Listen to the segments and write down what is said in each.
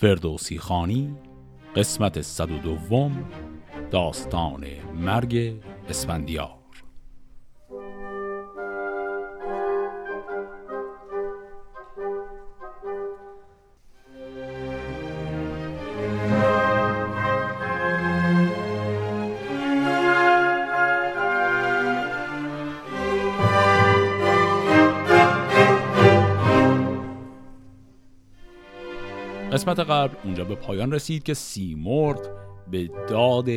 فردوسی خانی قسمت 102 داستان مرگ اسفندیار. قسمت قبل اونجا به پایان رسید که سیمرغ به داد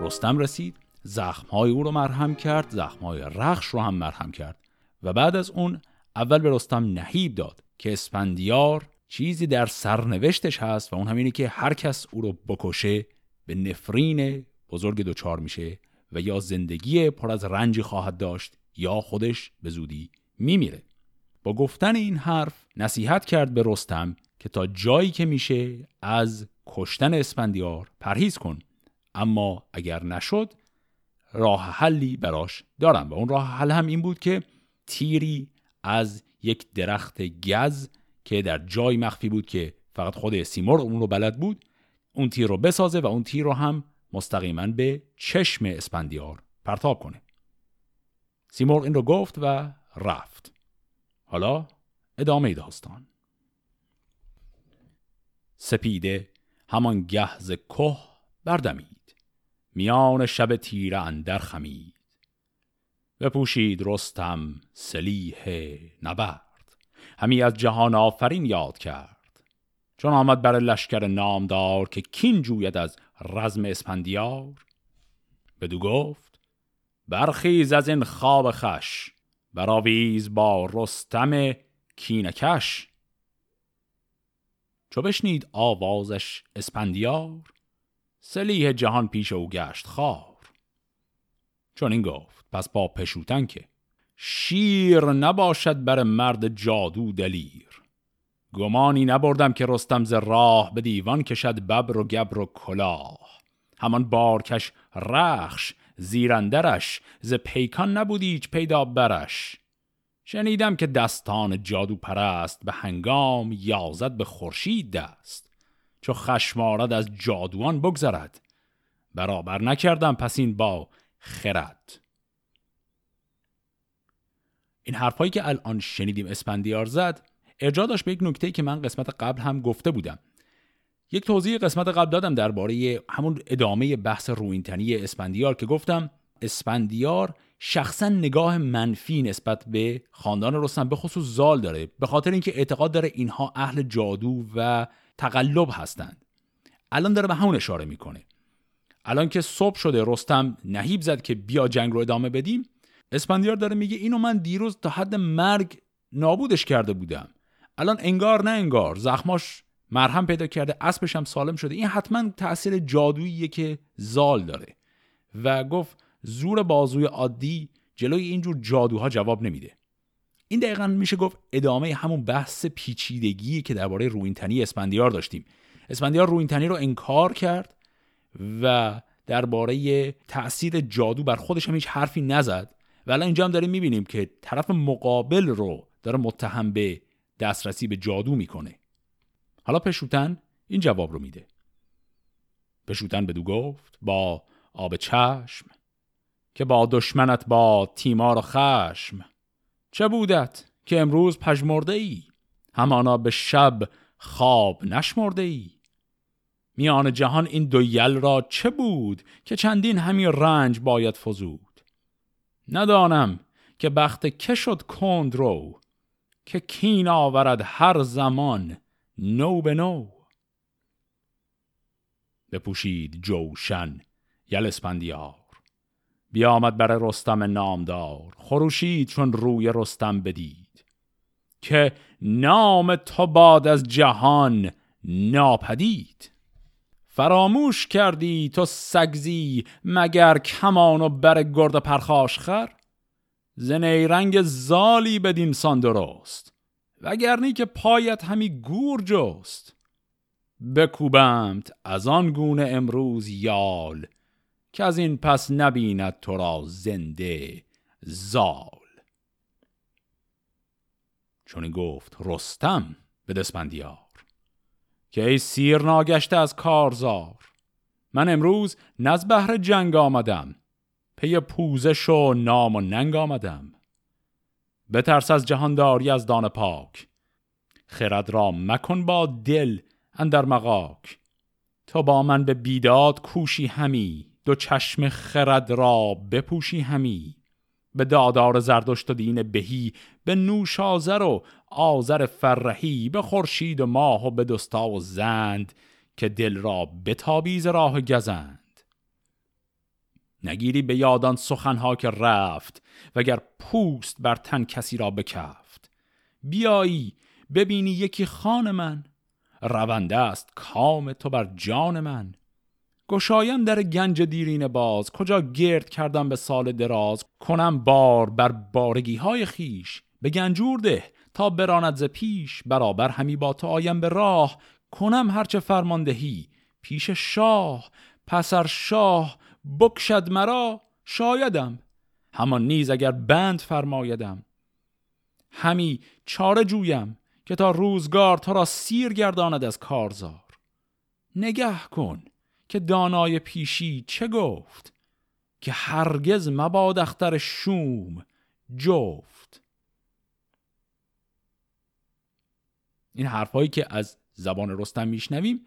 رستم رسید. زخمهای او رو مرهم کرد زخمهای رخش رو هم مرهم کرد و بعد از اون اول به رستم نهیب داد که اسپندیار چیزی در سرنوشتش هست و اون همینه که هر کس او رو بکشه به نفرین بزرگ دوچار میشه و یا زندگی پر از رنجی خواهد داشت یا خودش به زودی میمیره. با گفتن این حرف نصیحت کرد به رستم که تا جایی که میشه از کشتن اسفندیار پرهیز کن. اما اگر نشد راه حلی براش دارم. و اون راه حل هم این بود که تیری از یک درخت گز که در جای مخفی بود که فقط خود سیمرغ اون رو بلد بود اون تیر رو بسازه و اون تیر رو هم مستقیما به چشم اسپندیار پرتاب کنه. سیمرغ این رو گفت و رفت. حالا ادامه داستان. سپیده همان گهز که بردمید. میان شب تیره اندر خمید. بپوشید رستم سلیح نبرد. همی از جهان آفرین یاد کرد. چون آمد بر لشکر نامدار که کین جوید از رزم اسپندیار. بدو گفت برخیز از این خواب خش. براویز با رستم کینکش چو بشنید آوازش اسپندیار سلیح جهان پیش او گشت خار چون این گفت پس با پشوتن که شیر نباشد بر مرد جادو دلیر. گمانی نبردم که رستم ز راه به دیوان کشد ببر و گبر و کلاه. همان بارکش رخش زیرندرش ز پیکان نبودیچ پیدا برش. شنیدم که دستان جادو پرست به هنگام یازد به خورشید دست. چو خشمارد از جادوان بگذرد. برابر نکردم پس این با خرد. این حرفایی که الان شنیدیم اسپندیار زد ارجاع داشت به یک نکته که من قسمت قبل هم گفته بودم. یک توضیح قسمت قبل دادم درباره همون ادامه بحث روینتنی اسپندیار که گفتم اسپندیار شخصا نگاه منفی نسبت به خاندان رستم به خصوص زال داره. به خاطر اینکه اعتقاد داره اینها اهل جادو و تقلب هستند. الان داره به همون اشاره می‌کنه. الان که صبح شده رستم نهیب زد که بیا جنگ رو ادامه بدیم اسپندیار داره میگه اینو من دیروز تا حد مرگ نابودش کرده بودم. الان انگار نه انگار زخماش مرهم پیدا کرده اسبش هم سالم شده. این حتما تاثیر جادوییه که زال داره. و گفت زور بازوی عادی جلوی اینجور جادوها جواب نمیده. این دقیقا میشه گفت ادامه همون بحث پیچیدگی که درباره روینتنی اسپندیار داشتیم. اسپندیار روینتنی رو انکار کرد و درباره تاثیر جادو بر خودش هم هیچ حرفی نزد. و الان اینجا هم داریم می‌بینیم که طرف مقابل رو داره متهم به دسترسی به جادو می‌کنه. حالا پشوتن این جواب رو میده. پشوتن بدو گفت با آب چشم. که با دشمنت با تیمار و خشم. چه بودت که امروز پژمرده ای همانا به شب خواب نشمرده ای میان جهان این دو یل را چه بود که چندین همی رنج باید فزود؟ ندانم که بخت که شد کند رو که کین آورد هر زمان نو به نو. بپوشید جوشن یل اسپندیار. بیامد بر رستم نامدار خروشید چون روی رستم بدید. که نام تو باد از جهان ناپدید. فراموش کردی تو سگزی مگر کمان و بر گرد پرخاش خر؟ زنی رنگ زالی بدین سان درست وگرنی که پایت همی گور جست. بکوبمت از آن گونه امروز یال که از این پس نبیند تو را زنده زال. چون گفت رستم به دسپندیار که ای سیر ناگشته از کارزار من امروز نز بهر جنگ آمدم پی پوزش و نام و ننگ آمدم. بترس از جهانداری از دان پاک خرد را مکن با دل اندر مقاک تو با من به بیداد کوشی همی دو چشم خرد را بپوشی همی به دادار زردشت و دین بهی به نوش آزر و آزر فرهی به خورشید و ماه و به دستا و زند که دل را بتابیز راه گزند. نگیری به یادان سخنها که رفت وگر پوست بر تن کسی را بکفت. بیایی ببینی یکی خان من رونده است کام تو بر جان من. گشایم در گنج دیرین باز. کجا گرد کردم به سال دراز؟ کنم بار بر بارگی های خیش به گنجور ده تا براند ز پیش. برابر همی با تو آیم به راه. کنم هرچه فرماندهی پیش شاه پسر شاه بکشد مرا. شایدم. همان نیز اگر بند فرمایدم. همی چاره جویم که تا روزگار تو را سیر گرداند از کارزار. نگه کن. که دانای پیشی چه گفت؟ که هرگز مباد اختر شوم جفت. این حرفهایی که از زبان رستم میشنویم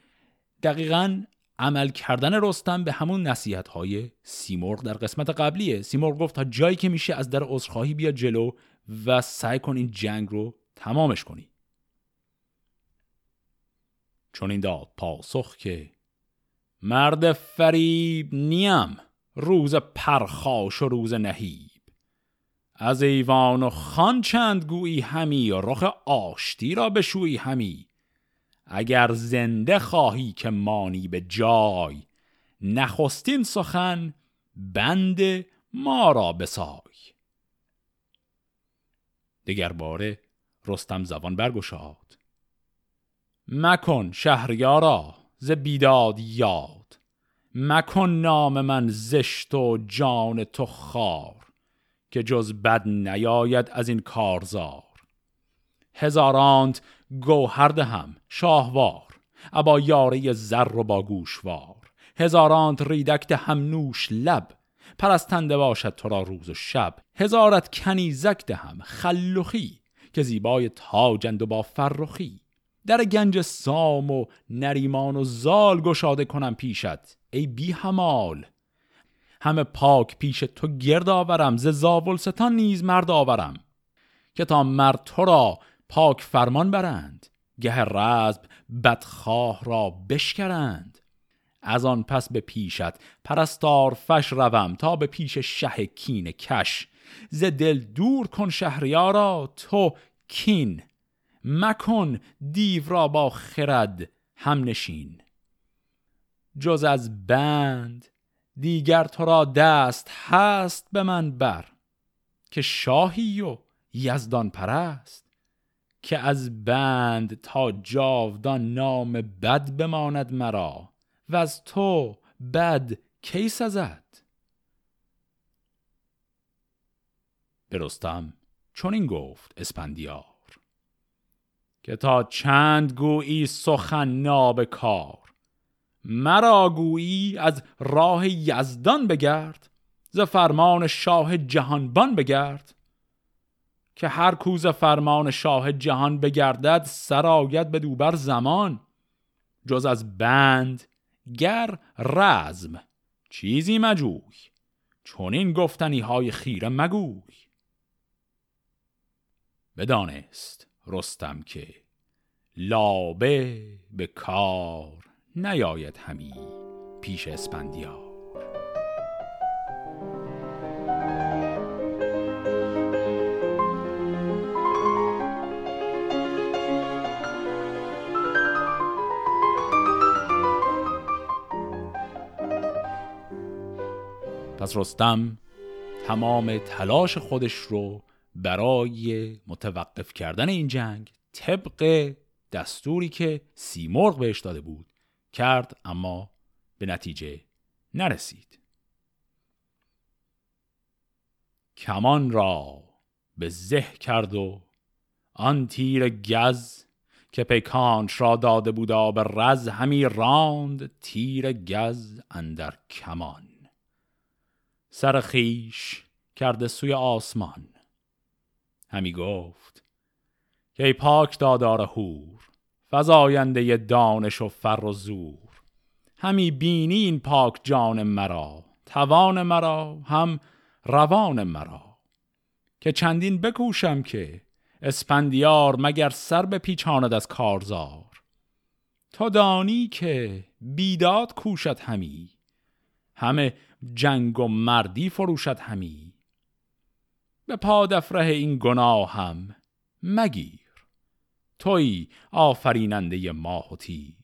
دقیقا عمل کردن رستم به همون نصیحت های سیمرغ در قسمت قبلیه. سیمرغ گفت تا جایی که میشه از در عذرخواهی بیا جلو و سعی کن این جنگ رو تمامش کنی. چون این داد پاسخ که مرد فریب نیم روز پرخاش و روز نهیب. از ایوان و خان چند گویی همی رخ آشتی را بشویی همی. اگر زنده خواهی که مانی به جای نخستین سخن بند ما را بسای. دگر باره رستم زبان برگشاد. مکن شهریارا. ز بیداد یاد. مکن نام من زشت و جان تو خار که جز بد نیاید از این کارزار. هزارانت گوهر دهم شاهوار ابا یاره زر و با گوشوار. هزارانت ریدکت هم نوش لب پرستنده باشد تو را روز و شب. هزارت کنیزک دهم خلوخی که زیبای تاجند و با فرخی. در گنج سام و نریمان و زال گشاده کنم پیشت ای بی همال همه پاک پیش تو گرد آورم ز زاولستان نیز مرد آورم. که تا مرد تو را پاک فرمان برند گه رزب بدخواه را بشکرند. از آن پس به پیشت پرستار فش روم تا به پیش شه کین کش. ز دل دور کن شهریارا تو کین. مکن دیو را با خرد هم نشین. جز از بند دیگر تو را دست هست به من بر که شاهی و یزدان پرست که از بند تا جاودان نام بد بماند مرا و از تو بد کی سزد؟ برستم چون این گفت اسپندیار. که تا چند گویی سخن ناب کار مرا گویی از راه یزدان بگرد ز فرمان شاه جهانبان بگرد. که هر کوز فرمان شاه جهان بگردد سرایت به دوبر زمان. جز از بند گر رزم چیزی مجوی چون این گفتنی های خیره مگوی. بدانست رستم که لابه به کار نیاید همی پیش اسپندیار. پس رستم تمام تلاش خودش رو برای متوقف کردن این جنگ طبق دستوری که سیمرغ بهش داده بود کرد اما به نتیجه نرسید. کمان را به زه کرد و آن تیر گز که پیکانش را داده بود آب رز همی راند تیر گز اندر کمان. سر خیش کرده سوی آسمان. همی گفت که ای پاک دادار هور فزاینده دانش و فر و زور همی بینی این پاک جان مرا توان مرا هم روان مرا که چندین بکوشم که اسپندیار مگر سر به پیچاند از کارزار. تا دانی که بیداد کوشد همی همه جنگ و مردی فروشد همی به پادفره این گناه هم مگیر. توی آفریننده ماه و تیر.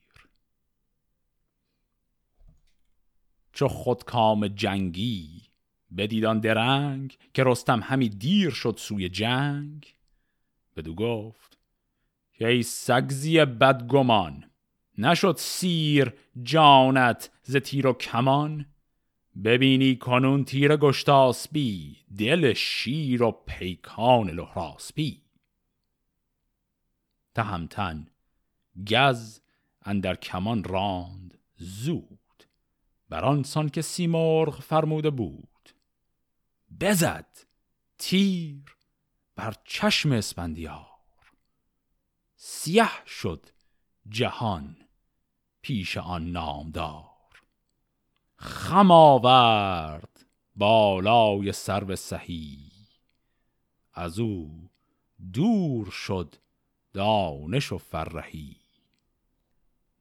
چو خود کام جنگی بدیدان درنگ که رستم همی دیر شد سوی جنگ. بدو گفت که ای سگزی بدگمان نشد سیر جانت ز تیر و کمان. ببینی کنون تیر گشتاسبی دل شیر و پیکان لحراسبی تهمتن گز اندر کمان راند زود بر آنسان که سیمرغ فرموده بود. بزد تیر بر چشم اسپندیار. سیه شد جهان پیش آن نامدار. خم آورد بالای سرو سهی. از او دور شد دانش و فرهی.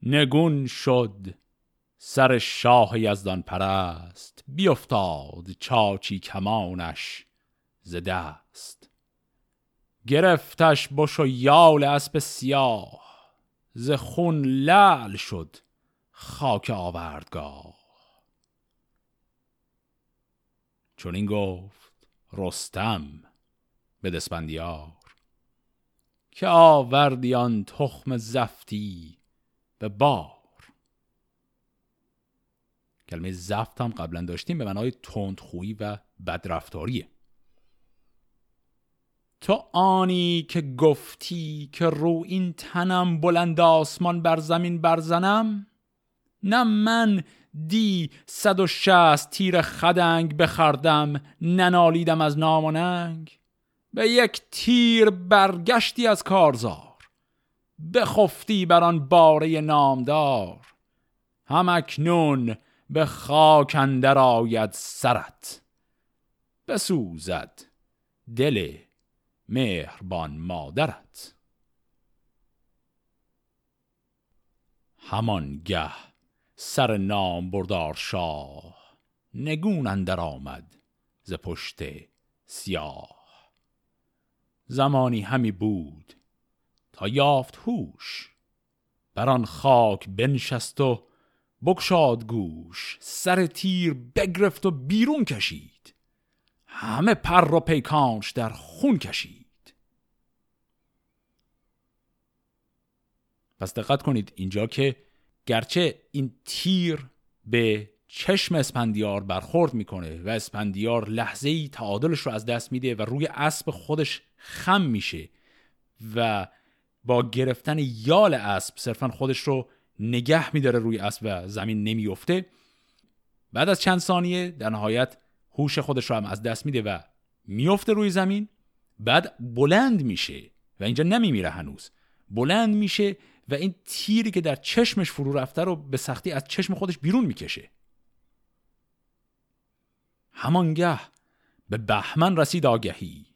نگون شد سر شاه یزدان پرست بیافتاد چاچی کمانش ز دست. گرفتش بش و یال اسب سیاه ز خون لعل شد خاک آوردگاه. چون این گفت رستم به دسپندیار که آوردی آن تخم زفتی به بار. کلمه زفت هم قبلا داشتیم به معنای تندخویی و بدرفتاریه تو آنی که گفتی که رو این تنم بلند آسمان بر زمین برزنم نه من دی صد و شست تیر خدنگ بخردم ننالیدم از ناماننگ به یک تیر برگشتی از کارزار بخفتی بر آن باره نامدار. هم اکنون به خاک اندر آید سرت بسوزد دل مهربان مادرت. همان گه سر نام بردار شاه نگون اندر آمد ز پشت سیاه. زمانی همی بود تا یافت هوش بر آن خاک بنشست و بکشاد گوش سر تیر بگرفت و بیرون کشید. همه پر و پیکانش در خون کشید. پس دقت کنید اینجا که گرچه این تیر به چشم اسپندیار برخورد می‌کنه و اسپندیار لحظه ای تعادلش رو از دست میده و روی اسب خودش خم میشه و با گرفتن یال اسب صرفا خودش رو نگه میداره روی اسب و زمین نمیفته بعد از چند ثانیه در نهایت هوش خودش رو هم از دست میده و میفته روی زمین. بعد بلند میشه و اینجا نمیمیره هنوز. بلند میشه و این تیری که در چشمش فرو رفته رو به سختی از چشم خودش بیرون می‌کشه. همانگه به بهمن رسید آگهی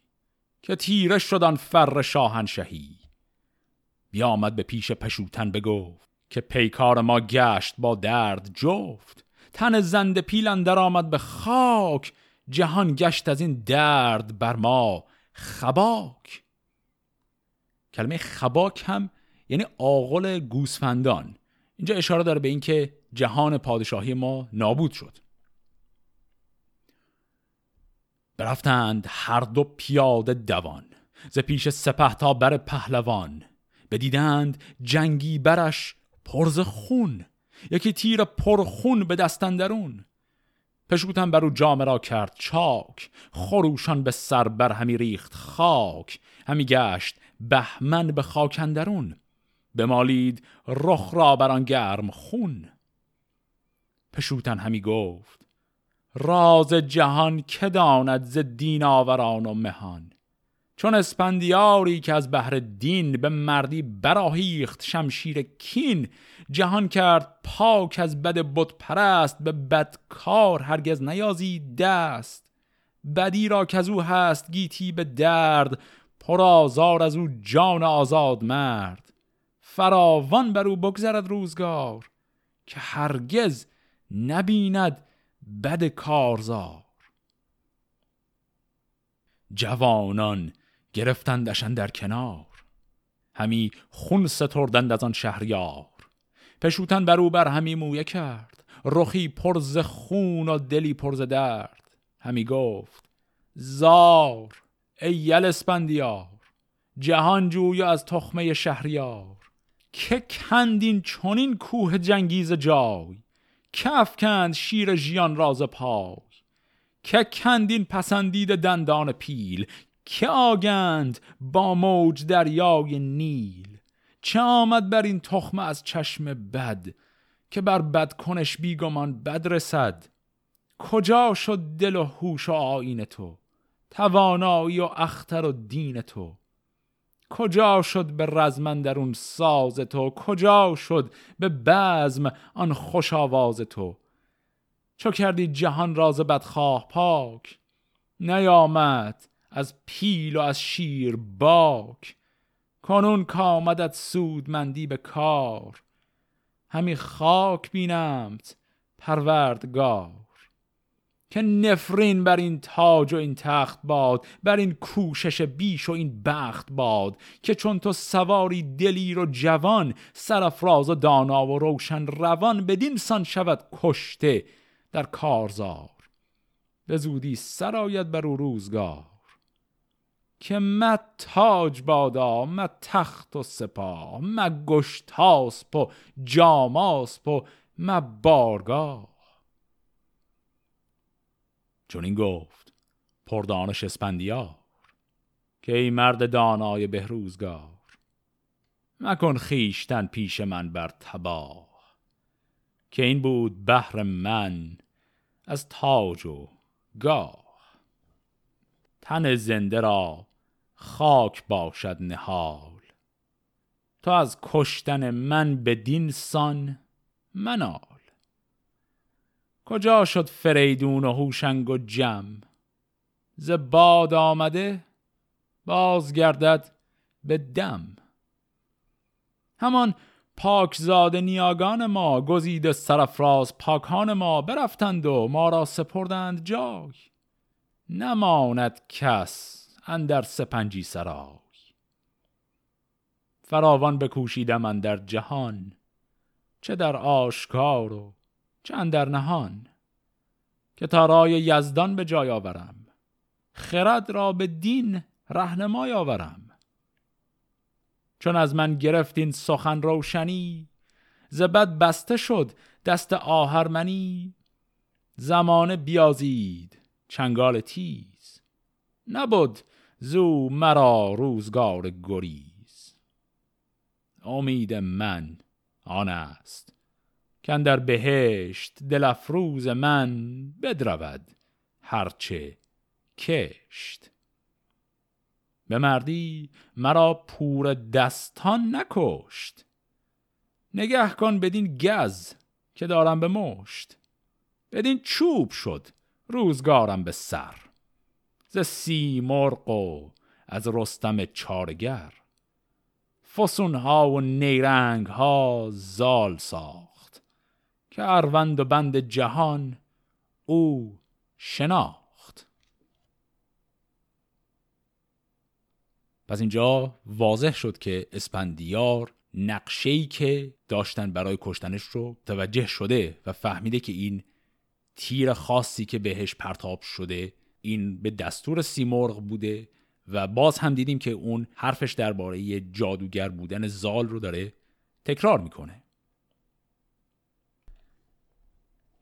که تیره شدن فر شاهنشهی. بیامد به پیش پشوتن بگفت که پیکار ما گشت با درد جفت. تن زند پیل اندر آمد به خاک جهان گشت از این درد بر ما خباک. کلمه خباک هم یعنی آغل گوسفندان. اینجا اشاره داره به اینکه جهان پادشاهی ما نابود شد. برفتند هر دو پیاده دوان ز پیش سپه تا بر پهلوان. بدیدند جنگی برش پرز خون یکی تیر پرخون به دستن درون پشوتن بر او جامه را کرد چاک خروشان به سر بر همی ریخت خاک. همی گشت بهمن به خاک اندرون. بمالید رخ را بر آن گرم خون. پشوتن همی گفت راز جهان که داند ز دین آوران و مهان؟ چون اسپندیاری که از بهر دین به مردی براهیخت شمشیر کین جهان کرد پاک از بد بت پرست به بدکار هرگز نیازی دست. بدی را که از او هست گیتی به درد پرازار از او جان آزاد مرد. فراوان بر او بگذرد روزگار که هرگز نبیند بد کارزار. جوانان گرفتندشن در کنار همی خون ستردند از آن شهریار. پشوتن بر او بر همی مویه کرد رخی پرز خون و دلی پرز درد. همی گفت زار ای یل اسپندیار جهان جوی از تخمه شهریار. که کندین چونین کوه جنگیز جای که افکند شیر ژیان راز پای. که کندین پسندید دندان پیل که آگند با موج دریای نیل. چه آمد بر این تخمه از چشم بد که بر بد کنش بیگمان بد رسد. کجا شد دل و هوش و آین تو؟ توانایی و اختر و دین تو. کجا شد به رزمن اون ساز تو؟ کجا شد به بزم آن خوش آواز تو؟ چو کردی جهان راز بدخواه پاک نیامد از پیل و از شیر باک. کنون کامدت سودمندی به کار همی خاک بینمت پروردگار. که نفرین بر این تاج و این تخت باد بر این کوشش بیش و این بخت باد که چون تو سواری دلیر و جوان سرفراز و دانا و روشن روان بدین سان شود کشته در کارزار. به زودی سرایت بر او روزگار که مت تاج بادا مت تخت و سپاه مت گشتاسپ و جاماسپ و مت بارگاه. چون این گفت پردانش اسپندیار که ای مرد دانای بهروزگار مکن خیشتن پیش من بر تباه که این بود بهر من از تاج و گاه. تن زنده را خاک باشد نهال تا از کشتن من به دین سان منال. کجا شد فریدون و هوشنگ و جم؟ ز باد آمده باز گردد به دم. همان پاکزاد نیاگان ما گزید سرفراز پاکان ما برفتند و ما را سپردند جای. نماند کس اندر سپنجی سرای. فراوان بکوشیدم من در جهان چه در آشکار و چه اندر نهان که تا رای یزدان به جای آورم خرد را به دین رهنمای آورم. چون از من گرفتین سخن روشنی زبد بسته شد دست آهرمنی. زمان بیازید چنگال تیز نبود زو مرا روزگار گریز. امید من آن است. که در بهشت دل افروز من بدرود هرچه کشت. به مردی مرا پور دستان نکشت. نگه کن بدین گز که دارم به مشت. بدین چوب شد روزگارم به سر. ز سیمرغ و از رستم چارگر. فسون ها و نیرنگ ها زال ساخت که اروند و بند جهان او شناخت. پس اینجا واضح شد که اسپندیار نقشه‌ای که داشتن برای کشتنش رو توجه شده و فهمیده که این تیر خاصی که بهش پرتاب شده این به دستور سیمرغ بوده و باز هم دیدیم که اون حرفش درباره جادوگر بودن زال رو داره تکرار می‌کنه.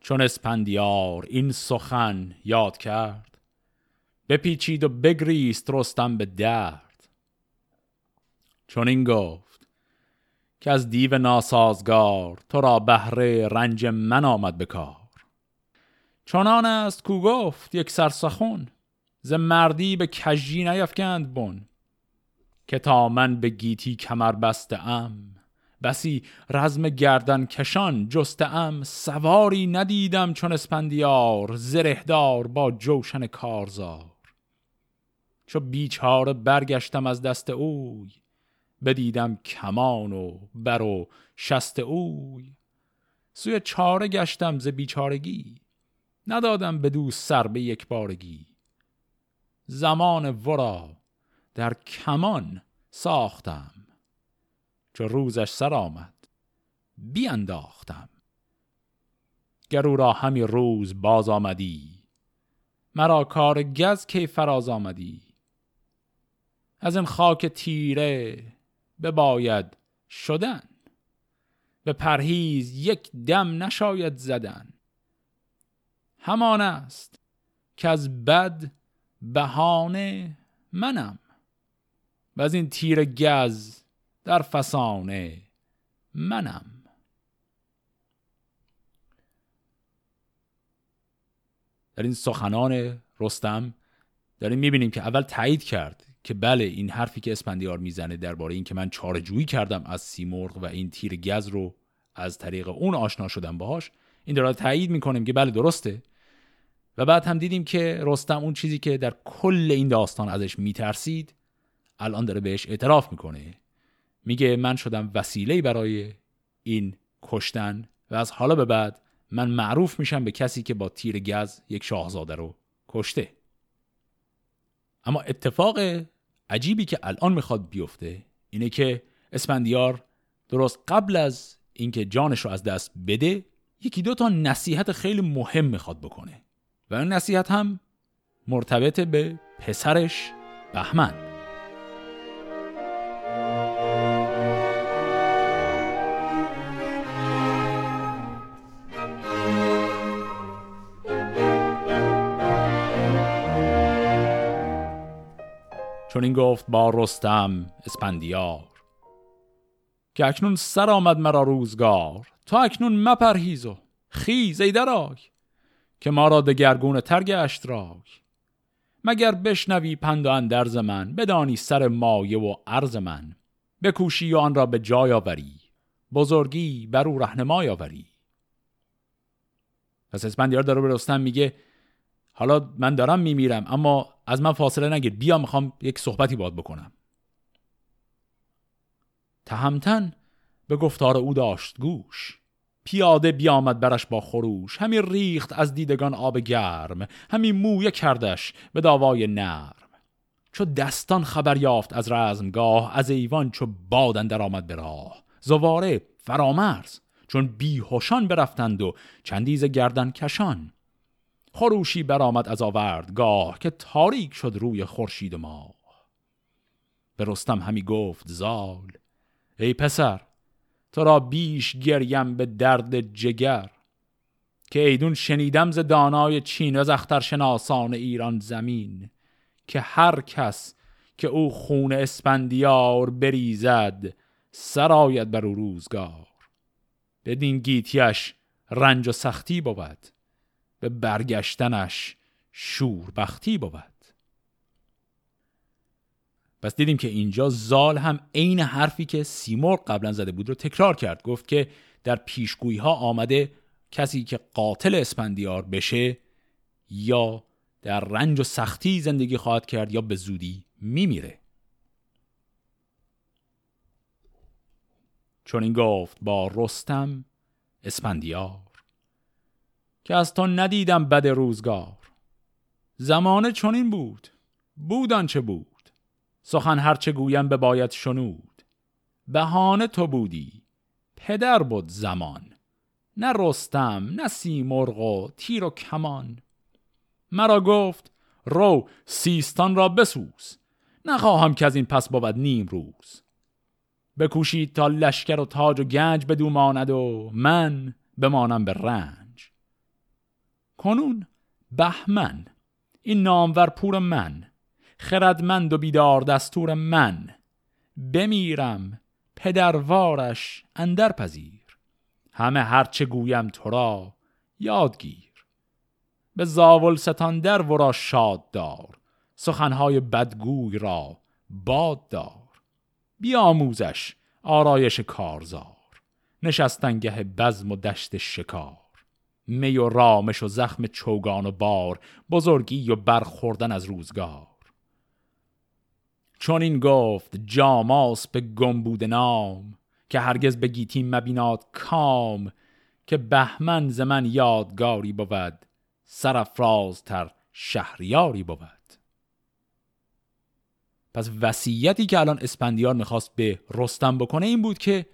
چون اسپندیار این سخن یاد کرد بپیچید و بگریست رستم به درد. چون این گفت که از دیو ناسازگار تو را بهره رنج من آمد به کار. چنان است کو گفت یک سرسخون ز مردی به کجی نیفکند بن که تا من به گیتی کمر بسته ام. بسی رزم گردن کشان جسته ام سواری ندیدم چون اسپندیار زرهدار با جوشن کارزار. چو بیچاره برگشتم از دست اوی بدیدم کمان و بر و شست اوی. سوی چاره گشتم ز بیچارگی ندادم به دوست سر به یک بارگی. زمان ورا در کمان ساختم. چو روزش سر آمد. بیانداختم گرو را همی روز باز آمدی مرا کار گز کی فراز آمدی. از این خاک تیره بباید شدن. به پرهیز یک دم نشاید زدن. همان است که از بد بهانه منم. و از این تیر گز در فسانه منم. در این سخنان رستم داریم می‌بینیم که اول تایید کرد که بله این حرفی که اسپندیار می‌زنه درباره این که من چارجویی کردم از سیمرغ و این تیر گز رو از طریق اون آشنا شدم باهاش این داره تایید می‌کنیم که بله درسته. و بعد هم دیدیم که رستم اون چیزی که در کل این داستان ازش میترسید الان داره بهش اعتراف می‌کنه. میگه من شدم وسیله برای این کشتن و از حالا به بعد من معروف میشم به کسی که با تیر گز یک شاهزاده رو کشته. اما اتفاق عجیبی که الان می‌خواد بیفته اینه که اسپندیار درست قبل از اینکه جانش رو از دست بده یکی دو تا نصیحت خیلی مهم می‌خواد بکنه. و اون نصیحت هم مرتبط به پسرش بهمن. چنین گفت با رستم اسپندیار. که اکنون سر آمد مرا روزگار تو اکنون مپرهیز و خیز ایدر آی که ما را دگرگونه‌تر گشت رای مگر بشنوی پند و اندرز من بدانی سر مایه و ارز من. بکوشی و آن را به جای آوری بزرگی بر او رهنمای آوری. پس اسپندیار داره به رستم میگه حالا من دارم میمیرم اما از من فاصله نگیر. بیا می‌خوام یک صحبتی باد بکنم. تهمتن به گفتار او داشت گوش. پیاده بیامد برش با خروش. همین ریخت از دیدگان آب گرم. همین مویه کردش به داوای نرم. چو دستان خبر یافت از رزمگاه از ایوان چو بادن در آمد به راه. زواره فرامرز چون بیهوشان برفتند و چندیز گردن کشان. خروشی برآمد از آوردگاه که تاریک شد روی خورشید ماه. به رستم همی گفت زال ای پسر تو را بیش گریم به درد جگر که ایدون شنیدم ز دانای چین و شناسان ایران زمین که هر کس که او خون اسپندیار بریزد سرایت بر او روزگار. بدین گیتیش رنج و سختی بود به برگشتنش شوربختی بود. پس دیدیم که اینجا زال هم عین حرفی که سیمرغ قبلا زده بود رو تکرار کرد. گفت که در پیشگویی ها آمده کسی که قاتل اسپندیار بشه یا در رنج و سختی زندگی خواهد کرد یا به زودی میمیره. چون این گفت با رستم اسپندیار. که از تو ندیدم بد روزگار. زمانه چنین بود. بودان چه بود. سخن هرچه گویم به باید شنود. بهانه تو بودی. پدر بود زمان. نه رستم نه سیمرغ و تیر و کمان. مرا گفت رو سیستان را بسوز. نخواهم که از این پس بود نیم روز. بکوشید تا لشکر و تاج و گنج بدو ماند و من بمانم به رنج. کنون بهمن این نامور پور من خردمند و بیدار دستور من بمیرم پدروارش اندر پذیر همه هرچه گویم تو را یادگیر. به زاول ستان در ورا شاد دار سخنهای بدگوی را باد دار. بیاموزش آرایش کارزار نشستنگه بزم و دشت شکار. می و رامش و زخم چوگان و بار بزرگی و برخوردن از روزگار. چون این گفت جاماس به گمبود نام که هرگز به گیتی مبیناد کام که بهمن ز من یادگاری بود تر شهریاری بود. پس وصیتی که الان اسپندیار می‌خواست به رستم بکنه این بود که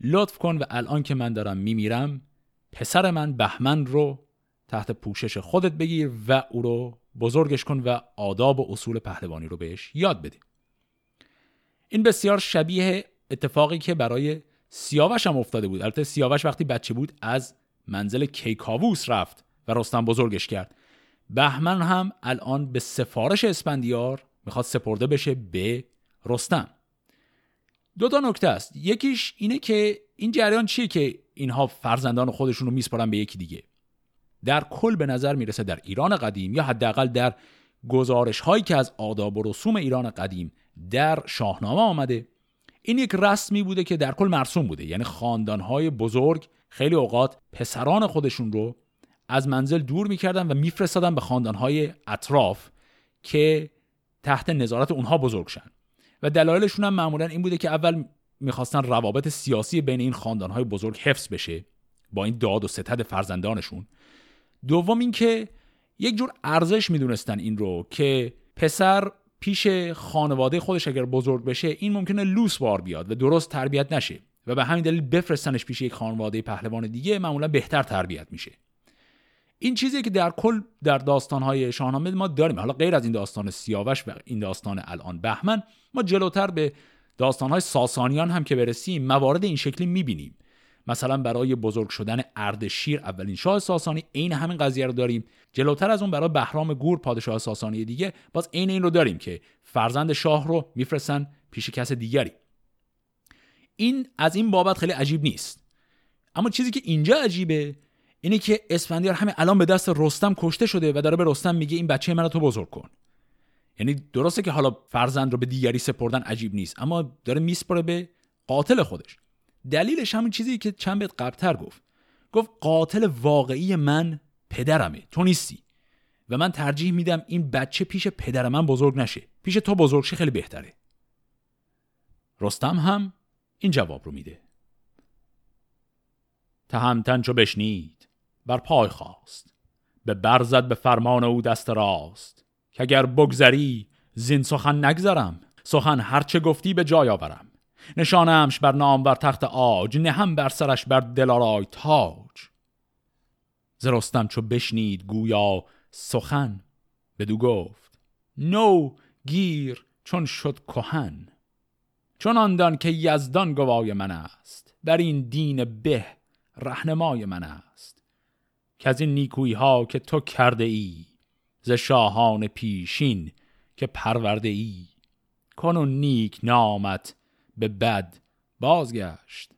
لطف کن و الان که من دارم میمیرم پسر من بهمن رو تحت پوشش خودت بگیر و او رو بزرگش کن و آداب و اصول پهلوانی رو بهش یاد بده این بسیار شبیه اتفاقی که برای سیاوش هم افتاده بود. البته سیاوش وقتی بچه بود از منزل کیکاووس رفت و رستم بزرگش کرد. بهمن هم الان به سفارش اسپندیار می‌خواد سپرده بشه به رستم. دو تا نکته است. یکیش اینه که این جریان چیه که اینها فرزندان خودشون رو میسپارن به یکی دیگه؟ در کل به نظر می‌رسه در ایران قدیم یا حداقل در گزارش هایی که از آداب و رسوم ایران قدیم در شاهنامه آمده این یک رسمی بوده که در کل مرسوم بوده. یعنی خاندان های بزرگ خیلی اوقات پسران خودشون رو از منزل دور می‌کردن و میفرستادن به خاندان های اطراف که تحت نظارت اونها بزرگ شن. و دلایلشون هم معمولا این بوده که اول می‌خواستن روابط سیاسی بین این خاندانهای بزرگ حفظ بشه با این داد و ستد فرزندانشون. دوم اینکه یک جور ارزش می‌دونستن این رو که پسر پیش خانواده خودش اگر بزرگ بشه این ممکنه لوس بار بیاد و درست تربیت نشه و به همین دلیل بفرستنش پیش یک خانواده پهلوان دیگه معمولا بهتر تربیت میشه. این چیزی که در کل در داستانهای شاهنامه ما داریم. حالا غیر از این داستان سیاوش و این داستان الان بهمن ما جلوتر به داستانهای ساسانیان هم که برسیم موارد این شکلی می‌بینیم. مثلا برای بزرگ شدن اردشیر اولین شاه ساسانی عین همین قضیه رو داریم. جلوتر از اون برای بهرام گور پادشاه ساسانی دیگه باز عین این رو داریم که فرزند شاه رو میفرستن پیش کس دیگری. این از این بابت خیلی عجیب نیست. اما چیزی که اینجا عجیبه اینه که اسفندیار همه الان به دست رستم کشته شده و داره به رستم میگه این بچه من رو تو بزرگ کن. یعنی درسته که حالا فرزند رو به دیگری سپردن عجیب نیست اما داره میسپره به قاتل خودش. دلیلش همون چیزی که چند بیت قبلتر گفت. گفت قاتل واقعی من پدرمه تو نیستی. و من ترجیح میدم این بچه پیش پدر من بزرگ نشه. پیش تو بزرگ شه خیلی بهتره. رستم هم این جواب رو میده. تهمتن چو بشنید. بر پای خواست به برزد به فرمان او دست راست. که اگر بگذری زین سخن نگذرم. سخن هرچه گفتی به جای آورم. نشانمش بر نام بر تخت آج نهم بر سرش بر دلارای تاج. زرستم چو بشنید گویا سخن بدو گفت نو گیر چون شد کهن. چون آندان که یزدان گوای من است. بر این دین به رهنمای من است. که از این نیکویی ها که تو کرده ای ز شاهان پیشین که پرورده ای. کن نیک نامت به بد بازگشت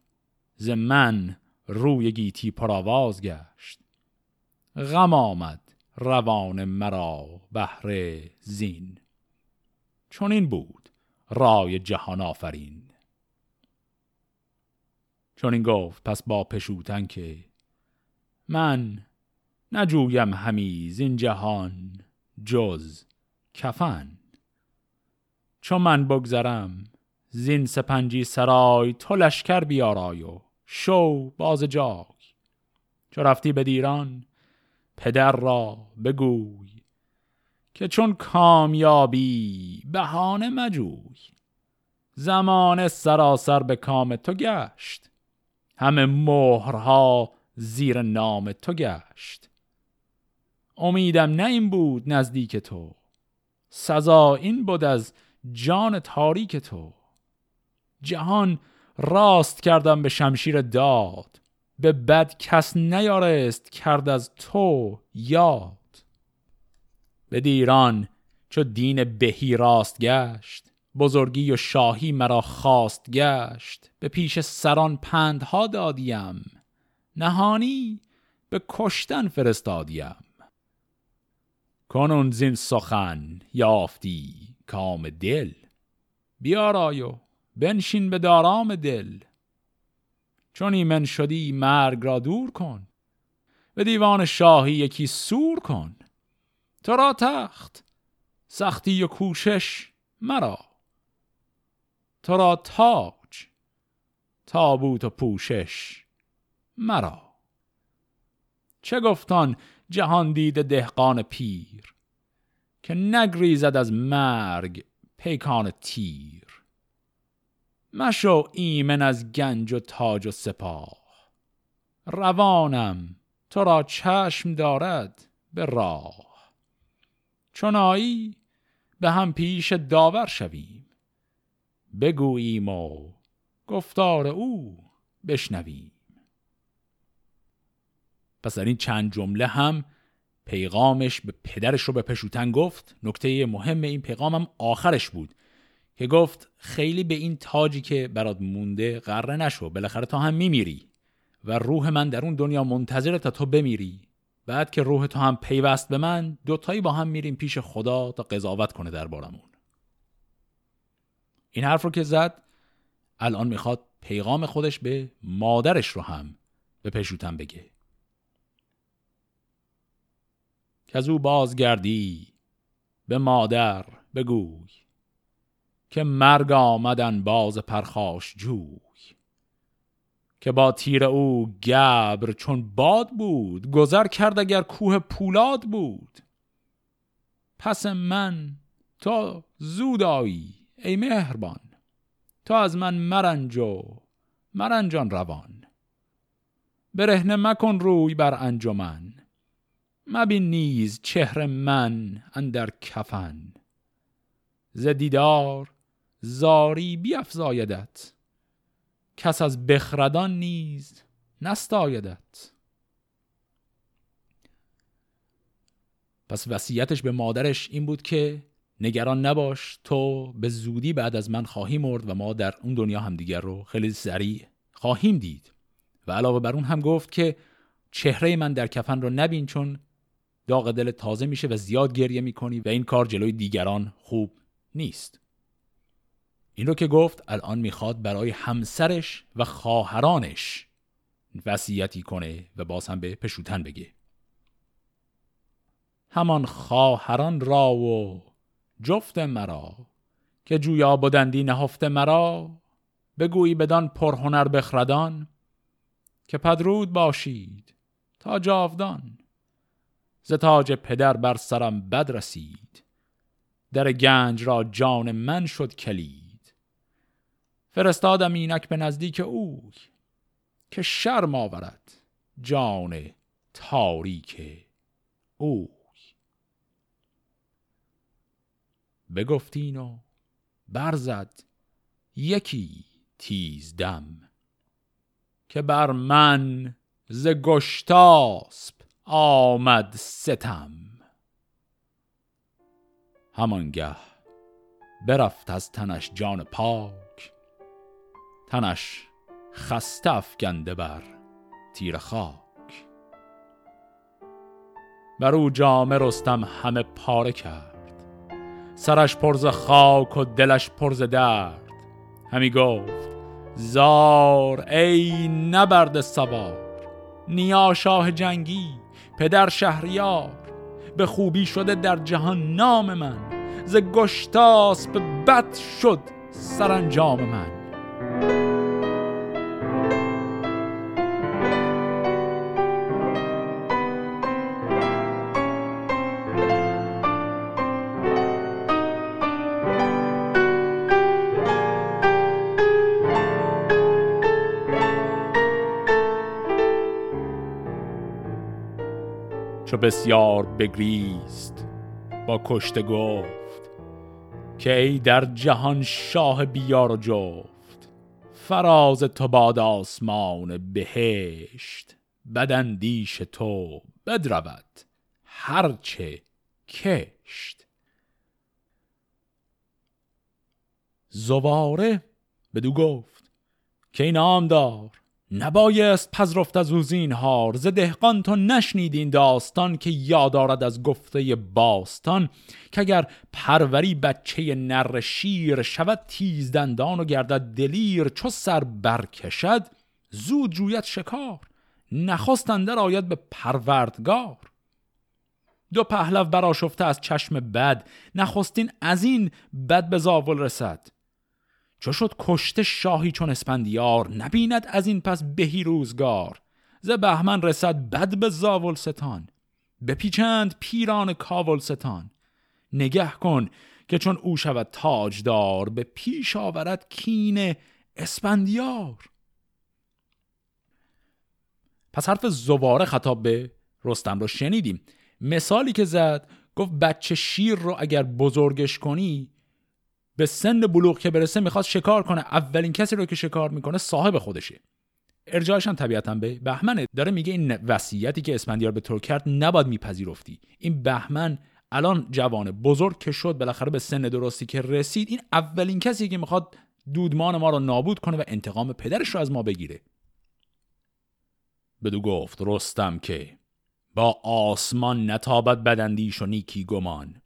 ز من روی گیتی پرآواز گشت. غم آمد روان مرا بهر زین. چون این بود رای جهان آفرین. چون این گفت پس با پشوتن که من نجویم همی زین جهان جز کفن. چون من بگذرم زین سپنجی سرای تو لشکر بیارای و شو باز جای. چو رفتی به دیران پدر را بگوی که چون کامیابی بهانه مجوی. زمان سراسر به کام تو گشت همه مهرها زیر نام تو گشت. امیدم نه این بود نزدیک تو. سزا این بود از جان تاریک تو. جهان راست کردم به شمشیر داد. به بد کس نیارست کرد از تو یاد. به دیران چو دین بهی راست گشت بزرگی و شاهی مرا خواست گشت. به پیش سران پندها دادیم نهانی به کشتن فرستادیم. کنون زین سخن یافتی کام دل. بیارای و بنشین به دارام دل. چون ایمن شدی مرگ را دور کن به دیوان شاهی یکی سور کن. تو را تخت سختی و کوشش مرا. تو را تاج تابوت و پوشش مرا. چه گفتان جهان دید دهقان پیر که نگریزد از مرگ پیکان تیر. مشو ایمن از گنج و تاج و سپاه روانم تو را چشم دارد به راه. چونایی به هم پیش داور شویم بگوییم و گفتار او بشنویم. پس در این چند جمله هم پیغامش به پدرش رو به پشوتن گفت. نکته مهم این پیغامم آخرش بود که گفت خیلی به این تاجی که برات مونده قره نشو بالاخره تا هم میمیری و روح من در اون دنیا منتظره تا تو بمیری. بعد که روح تو هم پیوست به من دوتایی با هم میریم پیش خدا تا قضاوت کنه دربارمون. این حرف رو که زد الان می‌خواد پیغام خودش به مادرش رو هم به پشوتن بگه. که از او بازگردی. به مادر بگوی که مرگ آمدن باز پرخاش جوی. که با تیر او گبر چون باد بود گذر کرد اگر کوه پولاد بود. پس من تا زود آیی ای مهربان تا از من مرنج مرنجان روان. برهنه مکن روی بر انجمن. مبین نیز چهر من اندر کفن. ز دیدار زاری بیافزایدت کس از بخردان نیز نستایدت. پس وصیتش به مادرش این بود که نگران نباش تو به زودی بعد از من خواهی مرد و ما در اون دنیا همدیگر رو خیلی سریع خواهیم دید. و علاوه بر اون هم گفت که چهره من در کفن رو نبین چون داغ دل تازه میشه و زیاد گریه می‌کنی و این کار جلوی دیگران خوب نیست. این رو که گفت الان می‌خواد برای همسرش و خواهرانش وصیتی کنه و باز هم به پشوتن بگه. همان خواهران را و جفت مرا که جویا بودندی نهفته مرا بگویی بدان پرهنر بخردان که پدرود باشید تا جاودان. ز تاج پدر بر سرم بد رسید. در گنج را جان من شد کلید. فرستادم اینک به نزدیک اوی که شرم آورد جان تاریک اوی. بگفتین و برزد یکی تیز دم که بر من ز گشتاسب آمد ستم. همانگه برفت از تنش جان پاک. تنش خسته افکنده بر تیر خاک. بر او جامه رستم همه پاره کرد. سرش پرز خاک و دلش پرز درد. همی گفت زار ای نبرد سوار نیا شاه جنگی. پدر شهریار به خوبی شده در جهان نام من ز گشتاس به بد شد سرانجام من. چو بسیار بگریست با کشته گفت که ای در جهان شاه بیار و جفت فراز تو باد آسمان بهشت بدندیش تو بدرود هرچه کشت. زواره بدو گفت که نامدار؟ نبایست پذرفت از اوزین هار ز دهقان تو نشنید این داستان که یاد آرد از گفته باستان که اگر پروری بچه نر شیر شود تیزدندان و گردد دلیر. چو سر برکشد زود جویت شکار. نخست اندر آید به پروردگار. دو پهلو براشفته از چشم بد. نخستین از این بد به زاول رسد. چو شد کشته شاهی چون اسپندیار نبیند از این پس بهی روزگار. ز بهمن رسد بد به زاول ستان بپیچند پیران کاول ستان نگه کن که چون او شود تاجدار به پیش آورد کین اسپندیار پس حرف زواره خطاب به رستم رو شنیدیم. مثالی که زد گفت بچه شیر رو اگر بزرگش کنی به سن بلوغ که برسه می‌خواد شکار کنه. اولین کسی رو که شکار می‌کنه صاحب خودشه. ارجاعش هم طبیعتا به بهمنه داره میگه این وصیتی که اسپندیار به تو کرد نباید میپذیرفتی. این بهمن الان جوانه بزرگ که شد بالاخره به سن درستی که رسید این اولین کسی که می‌خواد دودمان ما رو نابود کنه و انتقام پدرش رو از ما بگیره. بدو گفت رستم که با آسمان نتابد بدندیش و نیکی گمان.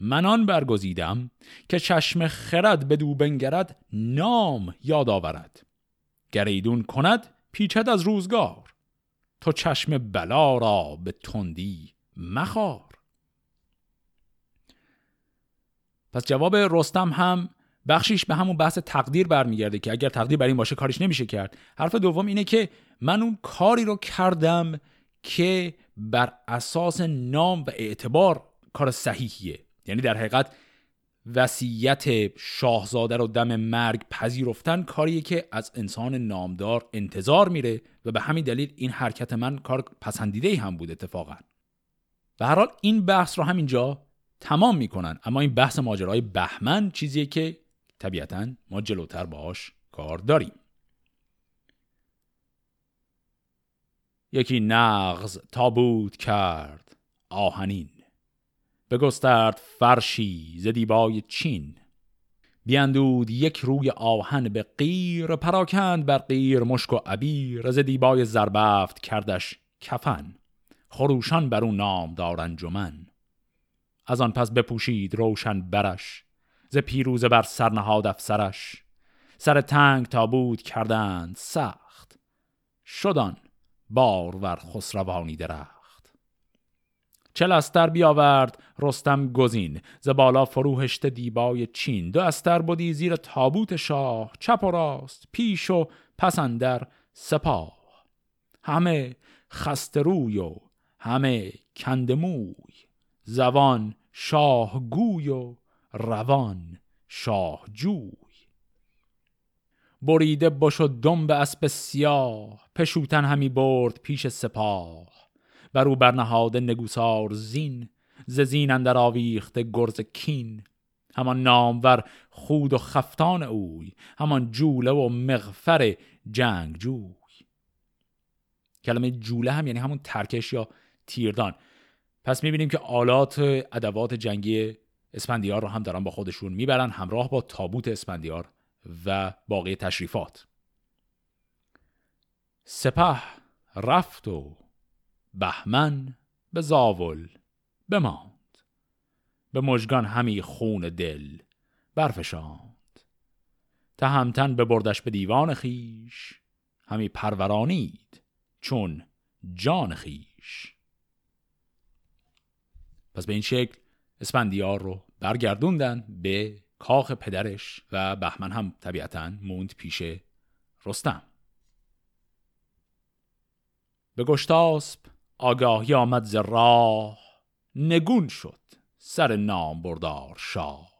منان برگزیدم که چشم خرد به دو بنگرد نام یاد آورد. گریدون کند پیچد از روزگار. تو چشم بلا را به تندی مخار. پس جواب رستم هم بخشیش به همون بحث تقدیر برمیگرده که اگر تقدیر بر این باشه کارش نمیشه کرد. حرف دوم اینه که من اون کاری رو کردم که بر اساس نام و اعتبار کار صحیحیه. یعنی در حقیقت وصیت شاهزاده رو دم مرگ پذیرفتن کاریه که از انسان نامدار انتظار میره و به همین دلیل این حرکت من کار پسندیده هم بود اتفاقا. به هر حال این بحث رو همینجا تمام می‌کنن اما این بحث ماجرای بهمن چیزیه که طبیعتا ما جلوتر باهاش کار داریم. یکی نغز تابوت کرد آهنین. بگسترد فرشی ز دیبای چین. بیندود یک روی آهن به قیر پراکند بر قیر مشک و عبیر ز دیبای زربفت کردش کفن. خروشان بر او نام دار انجمن. از آن پس بپوشید روشن برش ز پیروزه بر سرنهاد افسرش. سر تنگ تابود کردند سخت. شدان بار ور خسروانی درخت. چل استر بیاورد رستم گزین ز بالا فروهشت دیبای چین. دو استر بودی زیر تابوت شاه چپ و راست پیش و پس اندر سپاه. همه خستروی و همه کندموی زبان شاه گوی و روان شاه جوی. بریده بش و دنب اسب سیاه پشوتن همی برد پیش سپاه. بر او برنهاده نگوسار زین ز زین اندر آویخته گرز کین. همان نامور خود و خفتان اوی همان جوله و مغفر جنگ جوی کلمه جوله هم یعنی همون ترکش یا تیردان. پس می‌بینیم که آلات ادوات جنگی اسپندیار رو هم دارن با خودشون می‌برن همراه با تابوت اسپندیار و باقی تشریفات. سپه رفت و بهمن به زاول بماند. به مژگان همی خون دل برفشاند. تهمتن بردش به دیوان خیش همی پرورانید چون جان خیش پس به این شکل اسپندیار رو برگردوندن به کاخ پدرش و بهمن هم طبیعتا موند پیش رستم. به گشتاسب آگاهی آمد ز راه نگون شد سر نام بردار شاه.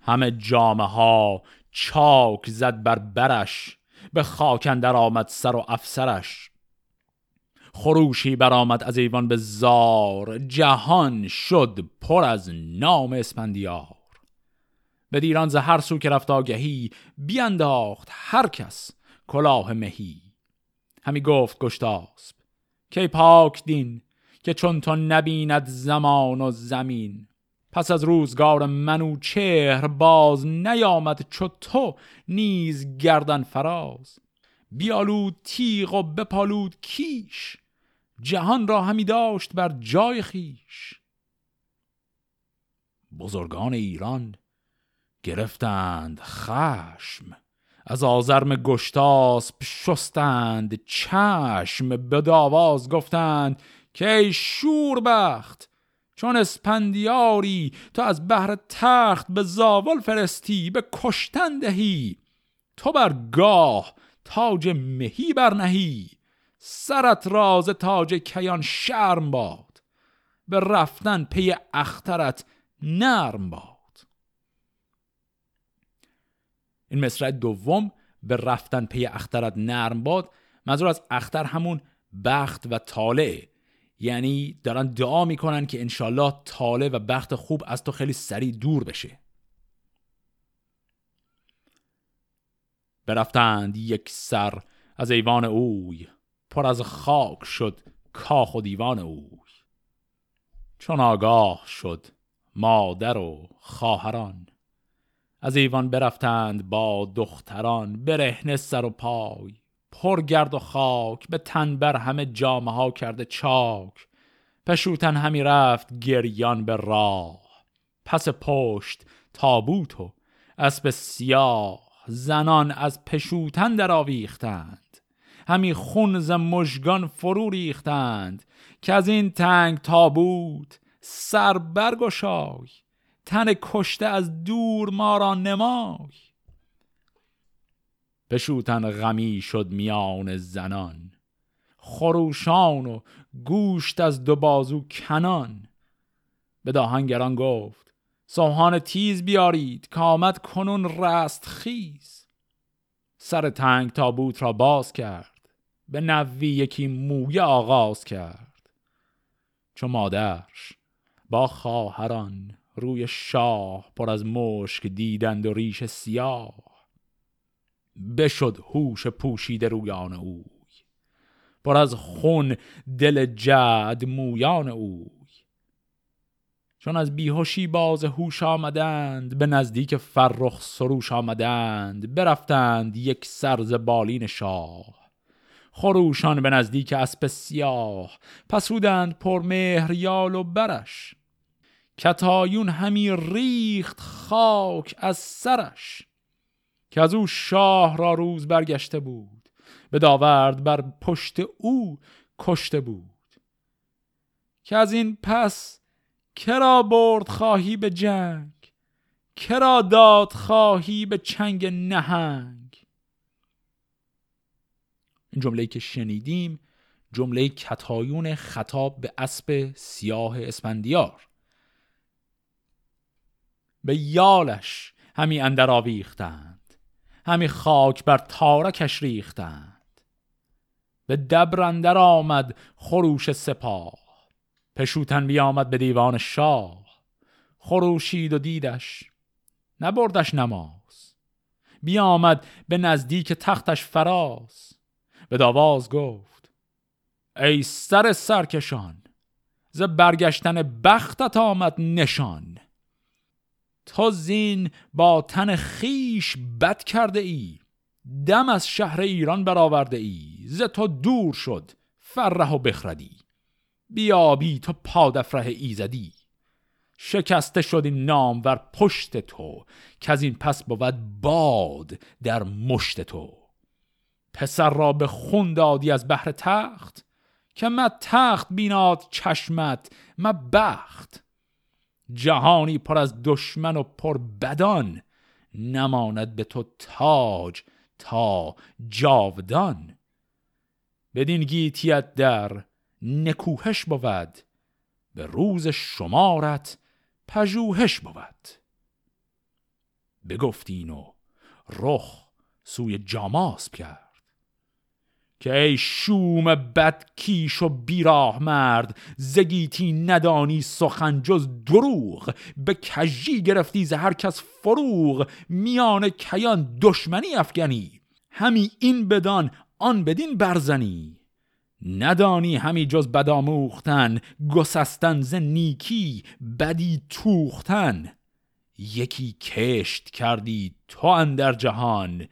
همه جامه ها چاک زد بر برش به خاکندر آمد سر و افسرش. خروشی برآمد از ایوان به زار جهان شد پر از نام اسپندیار. به دیران ز هر سو که رفت آگهی بیانداخت هر کس کلاه مهی. همی گفت گشتاسب کی پاک دین که چون تو نبیند زمان و زمین. پس از روزگار منو چهر باز نیامد چو تو نیز گردن فراز. بیالود تیغ و بپالود کیش جهان را همی داشت بر جای خیش بزرگان ایران گرفتند خشم. از آزرم گشتاسب شستند چشم به داواز گفتند که ای شوربخت! چو اسپندیاری تو از بهر تخت به زاول فرستی به کشتن دهی! تو بر گاه تاج مهی برنهی! سرت را ز تاج کیان شرم باد! به رفتن پی اخترت نرم باد! این مصرع دوم به رفتن پی اخترت نرم باد. منظور از اختر همون بخت و طالع. یعنی دارن دعا می‌کنن که انشالله طالع و بخت خوب از تو خیلی سریع دور بشه. برفتند یک سر از ایوان اوی. پر از خاک شد کاخ و دیوان اوی. چون آگاه شد مادر و خواهران. از ایوان برفتند با دختران برهنه سر و پای. پر گرد و خاک به تن بر همه جامه ها کرده چاک. پشوتن همی رفت گریان به راه. پس پشت تابوت و اسب سیاه زنان از پشوتن در آویختند همی خون ز مژگان فرو ریختند که از این تنگ تابوت سر برگشای. تن کشته از دور ما را نمای. بشوتن غمی شد میان زنان. خروشان و گوشت از دو بازو کنان. به داهنگران گفت سوهان تیز بیارید که آمد کنون رست خیز. سر تنگ تابوت را باز کرد به نوی یکی مویه آغاز کرد. چو مادرش با خواهران روی شاه پر از مشک دیدند و ریش سیاه. بشد هوش پوشیده رویان اوی پر از خون دل جد مویان اوی. چون از بیهوشی باز هوش آمدند به نزدیک فرخ سروش آمدند برفتند یک سرز بالین شاه. خروشان به نزدیک اسب سیاه پسودند پر مهریال و برش. کتایون همی ریخت خاک از سرش که از او شاه را روز برگشته بود به داورد بر پشت او کشته بود. که از این پس کرا برد خواهی به جنگ کرا داد خواهی به چنگ نهنگ. این جمله که شنیدیم جمله کتایون خطاب به اسب سیاه اسپندیار به یالش همی اندر آویختند همی خاک بر تارکش ریختند. به دبر اندر آمد خروش سپاه پشوتن بیامد به دیوان شاه. خروشید و دیدش نبردش نماز. بیامد به نزدیک تختش فراز. به داواز گفت ای سر سرکشان ز برگشتن بختت آمد نشان. تو زین با تن خیش بد کرده ای دم از شهر ایران برآورده ای ز تو دور شد فرح و بخردی. بیابی تو پادفره ایزدی. شکسته شد این نام ور پشت تو که از این پس بود باد در مشت تو. پسر را به خون دادی از بحر تخت که ما تخت بیناد چشمت ما بخت. جهانی پر از دشمن و پر بدان نماند به تو تاج تا جاودان. بدین گیتیت در نکوهش بود به روز شمارت پژوهش بود. بگفتین و رخ سوی جاماس کرد. که ای شوم بد کیش و بیراه مرد زگیتی ندانی سخن جز دروغ. به کجی گرفتی ز هر کس فروغ. میان کیان دشمنی افغنی همی این بدان آن بدین برزنی. ندانی همی جز بدآموختن گسستن ز نیکی بدی توختن. یکی کشت کردی تو اندر جهان.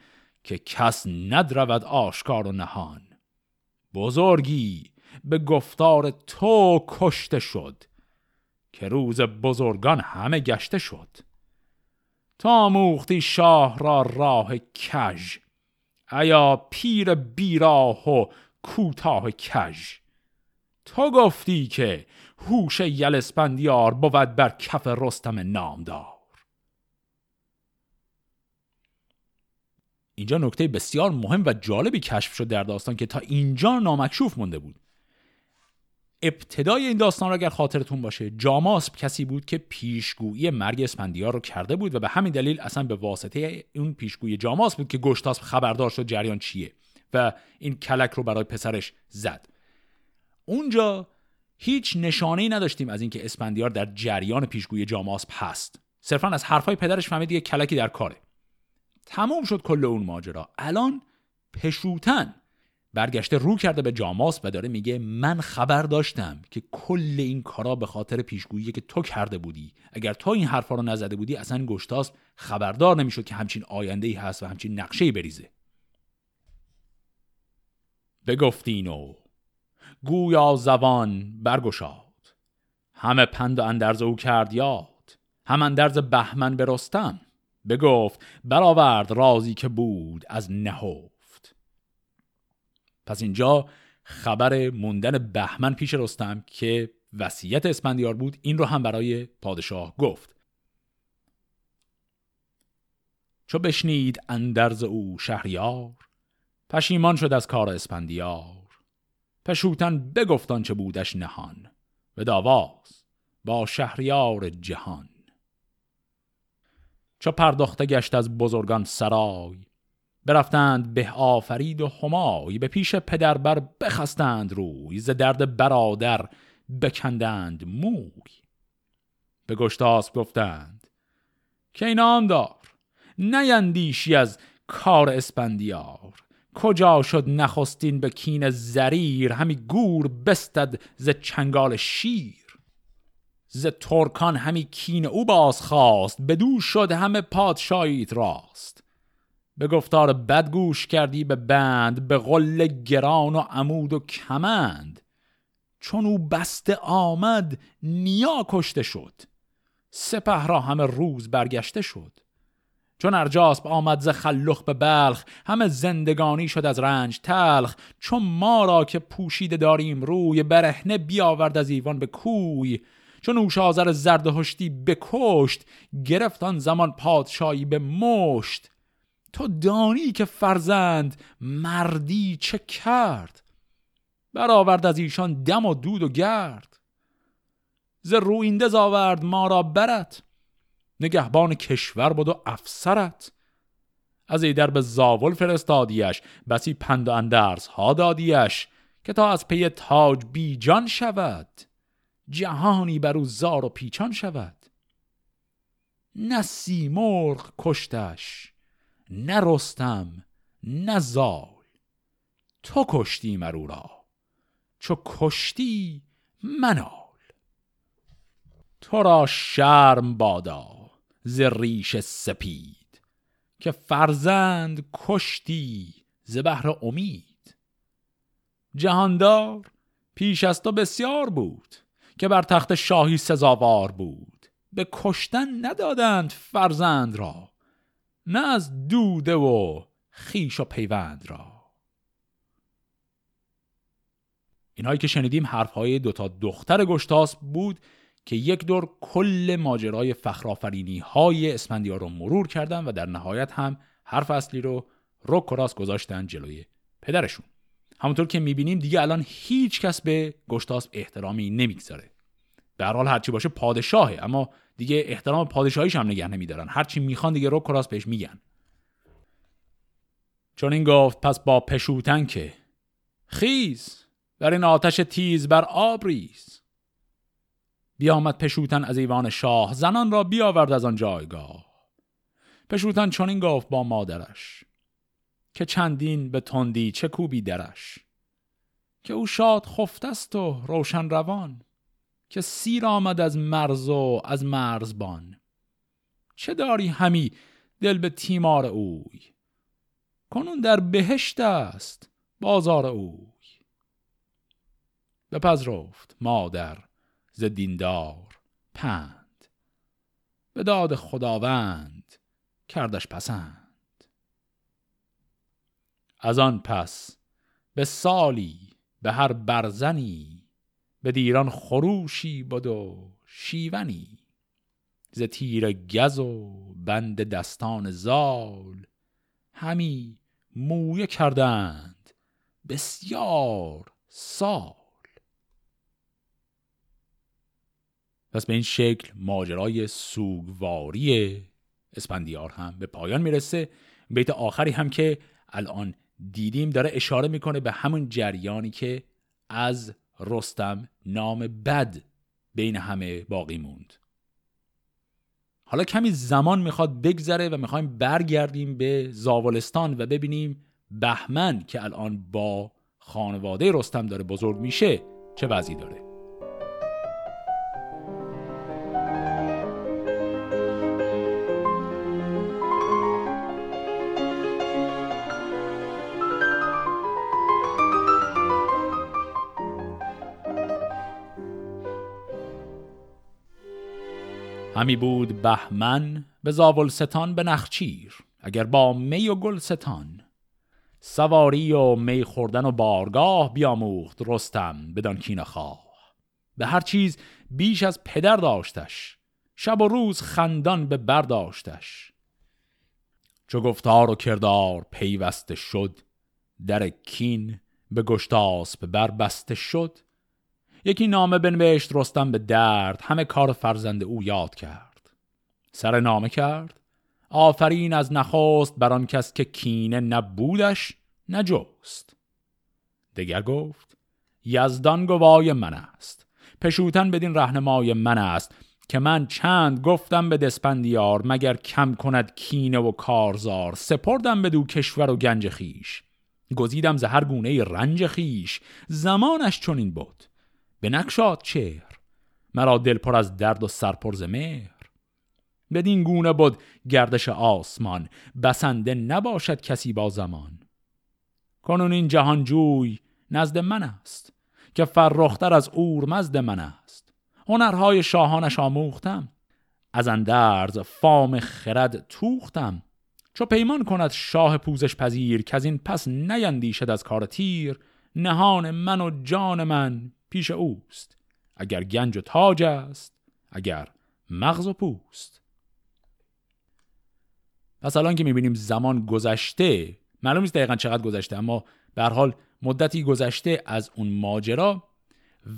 که کس ندرود آشکار و نهان. بزرگی به گفتار تو کشته شد که روز بزرگان همه گشته شد. تا موختی شاه را راه کژ ایا پیر بیراه و کوتاه کژ. تو گفتی که هوش یلسپندیار بود بر کف رستم نامدار. اینجا نکته بسیار مهم و جالبی کشف شد در داستان که تا اینجا نامکشوف مونده بود. ابتدای این داستان را اگر خاطرتون باشه جاماسب کسی بود که پیشگویی مرگ اسپندیار رو کرده بود و به همین دلیل اصلا به واسطه اون پیشگویی جاماس بود که گشتاسب خبردار شد جریان چیه و این کلک رو برای پسرش زد. اونجا هیچ نشانه ای نداشتیم از اینکه اسپندیار در جریان پیشگویی جاماسب هست. صرفا از حرفای پدرش فهمید یه کلکی در کاره. تموم شد کل اون ماجرا. الان پشوتن. برگشته رو کرده به جاماس و داره میگه من خبر داشتم که کل این کارا به خاطر پیشگویی که تو کرده بودی. اگر تو این حرفا رو نزده بودی اصلا گشتاس خبردار نمی‌شد که همچین آینده ای هست و همچین نقشه ای بریزه. بگفت این و گویا زبان برگشاد. همه پند و اندرز او کرد یاد. هم اندرز بهمن به رستم بگفت برآورد رازی که بود از نهفت پس اینجا خبر موندن بهمن پیش رستم که وصیت اسپندیار بود این رو هم برای پادشاه گفت. چو بشنید اندرز او شهریار پشیمان شد از کار اسپندیار پشوتن بگفتان چه بودش نهان به داواز با شهریار جهان. چو پرداخته گشت از بزرگان سرای. برفتند به آفرید و همای به پیش پدر بر بخستند روی ز درد برادر بکندند موی. به گشتاس گفتند که اینام دار؟ نیندیشی از کار اسپندیار. کجا شد نخستین به کین زریر؟ همی گور بستد ز چنگال شیر. ز ترکان همی کین او باز خواست بدو شد همه پادشاهیت راست. به گفتار بد گوش کردی به بند به قل گران و عمود و کمند. چون او بسته آمد نیا کشته شد. سپه را همه روز برگشته شد. چون ارجاسب آمد ز خلخ به بلخ همه زندگانی شد از رنج تلخ. چون ما را که پوشیده داریم روی برهنه بیاورد از ایوان به کوی. چون اوشازر زرد هشتی بکشت گرفت آن زمان پادشاهی به مشت. تو دانی که فرزند مردی چه کرد؟ برآورد از ایشان دم و دود و گرد. ز روینده زاورد ما را برت نگهبان کشور بود و افسرت از ایدر به زاول فرستادیش بسی پند و اندرس ها دادیش که تا از پی تاج بیجان شود. جهانی بر او زار و پیچان شود. نه سیمرغ کشتش نه رستم نه زال. تو کشتی مرو را چو کشتی منال. تو را شرم بادا ز ریش سپید که فرزند کشتی ز بهر امید. جهاندار پیش از تو بسیار بود که بر تخت شاهی سزاوار بود. به کشتن ندادند فرزند را نه از دوده و خیش و پیوند را. اینهایی که شنیدیم حرفهای دوتا دختر گشتاس بود که یک دور کل ماجرای فخرافرینی های اسپندیار رو مرور کردن و در نهایت هم حرف اصلی رو رک و گذاشتن جلوی پدرشون. همونطور که می‌بینیم دیگه الان هیچ کس به گشتاس احترامی نمی‌گذاره. به هر حال هرچی باشه پادشاهه اما دیگه احترام پادشاهیش هم نگه نمیدارن. هرچی می‌خوان دیگه رو کراس بهش میگن. چون این گفت پس با پشوتن که خیز بر این آتش تیز بر آب ریز. بیامد پشوتن از ایوان شاه زنان را بیاورد از آن جایگاه. پشوتن چون این گفت با مادرش. که چندین به تندی چه کوبی درش که او شاد خفتست و روشن روان که سیر آمد از مرز و از مرزبان. چه داری همی دل به تیمار اوی؟ کنون در بهشت است بازار اوی. بپذرفت مادر ز دیندار پند به داد خداوند کردش پسند. از آن پس به سالی به هر برزنی به دیران خروشی بود و شیونی ز تیر گز و بند دستان زال همی مویه کردند بسیار سال. پس به این شکل ماجرای سوگواری اسپندیار هم به پایان می‌رسه. بیت آخری هم که الان دیدیم داره اشاره می‌کنه به همون جریانی که از رستم نام بد بین همه باقی موند. حالا کمی زمان می‌خواد بگذره و می‌خوایم برگردیم به زاولستان و ببینیم بهمن که الان با خانواده رستم داره بزرگ میشه چه وضعی داره. همی بود بهمن به زاولستان به نخچیر اگر با می و گلستان. سواری و می خوردن و بارگاه بیاموخت رستم بدان کین خواه. به هر چیز بیش از پدر داشتش شب و روز خندان به برداشتش چو گفتار و کردار پیوسته شد در کین به گشتاسب بربسته شد. یکی نامه بنوشت رستم به درد همه کار فرزند او یاد کرد. سر نامه کرد آفرین از نخواست بر آن کس که کینه نبودش نجوست دگر گفت یزدان گوای من است پشوتن بدین رهنمای من است که من چند گفتم به دسپندیار مگر کم کند کینه و کارزار سپردم به دو کشور و گنج خیش گزیدم زهر گونه رنج خیش زمانش چنین بود به نکشاد چهر مرا دل پر از درد و سرپر ز مهر. بدین گونه بود گردش آسمان بسنده نباشد کسی با زمان. کنون این جهان جوی نزد من است که فرختر از اورمزد من است. هنرهای شاهانش آموختم از اندرز فام خرد توختم. چو پیمان کند شاه پوزش پذیر که از این پس نیندیشد از کار تیر. نهان من و جان من پیش اوست. اگر گنج و تاج است اگر مغز و پوست. پس الان که می‌بینیم زمان گذشته معلوم نیست دقیقا چقدر گذشته اما به حال مدتی گذشته از اون ماجرا